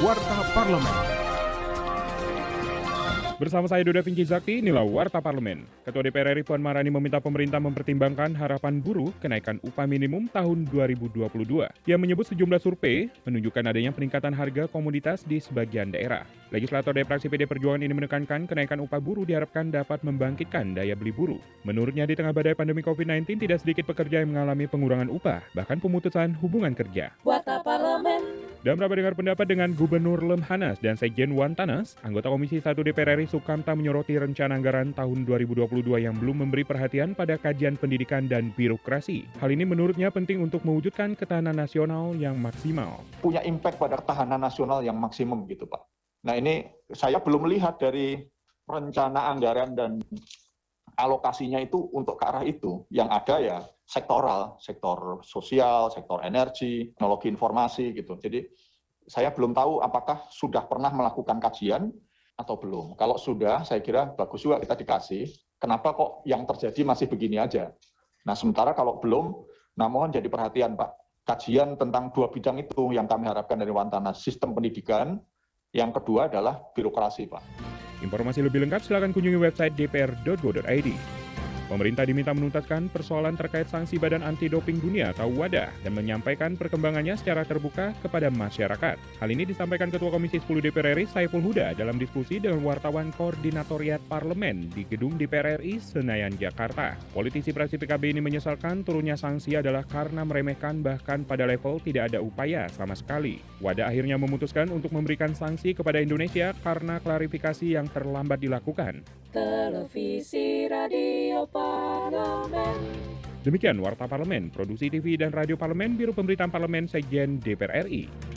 Warta Parlemen. Bersama saya Duda Vinci Zakti, inilah Warta Parlemen. Ketua DPR RI Puan Marani meminta pemerintah mempertimbangkan harapan buruh kenaikan upah minimum tahun 2022. Ia menyebut sejumlah survei menunjukkan adanya peningkatan harga komoditas di sebagian daerah. Legislator dari fraksi PD Perjuangan ini menekankan kenaikan upah buruh diharapkan dapat membangkitkan daya beli buruh. Menurutnya di tengah badai pandemi COVID-19 tidak sedikit pekerja yang mengalami pengurangan upah, bahkan pemutusan hubungan kerja. Warta Parlemen. Dalam rapat dengar pendapat dengan Gubernur Lemhanas dan Sekjen Wantanas, anggota Komisi 1 DPR RI Sukamta menyoroti rencana anggaran tahun 2022 yang belum memberi perhatian pada kajian pendidikan dan birokrasi. Hal ini menurutnya penting untuk mewujudkan ketahanan nasional yang maksimal. punya impact pada ketahanan nasional yang maksimum gitu Pak. Nah ini saya belum melihat dari rencana anggaran dan alokasinya itu untuk ke arah itu. Yang ada ya sektoral, sektor sosial, sektor energi, teknologi informasi gitu. Jadi saya belum tahu apakah sudah pernah melakukan kajian atau belum. Kalau sudah, saya kira bagus juga kita dikasih. Kenapa kok yang terjadi masih begini aja? Nah sementara kalau belum, nah mohon jadi perhatian Pak. Kajian tentang dua bidang itu yang kami harapkan dari Wantanas, sistem pendidikan, yang kedua adalah birokrasi Pak. Informasi lebih lengkap silakan kunjungi website dpr.go.id. Pemerintah diminta menuntaskan persoalan terkait sanksi Badan Anti Doping Dunia atau WADA dan menyampaikan perkembangannya secara terbuka kepada masyarakat. Hal ini disampaikan Ketua Komisi 10 DPR RI Saiful Huda dalam diskusi dengan wartawan Koordinatoriat Parlemen di Gedung DPR RI Senayan, Jakarta. Politisi fraksi PKB ini menyesalkan turunnya sanksi adalah karena meremehkan bahkan pada level tidak ada upaya sama sekali. WADA akhirnya memutuskan untuk memberikan sanksi kepada Indonesia karena klarifikasi yang terlambat dilakukan. Televisi Radio Parlemen. Demikian Warta Parlemen, Produksi TV dan Radio Parlemen, Biro Pemberitaan Parlemen, Sekjen DPR RI.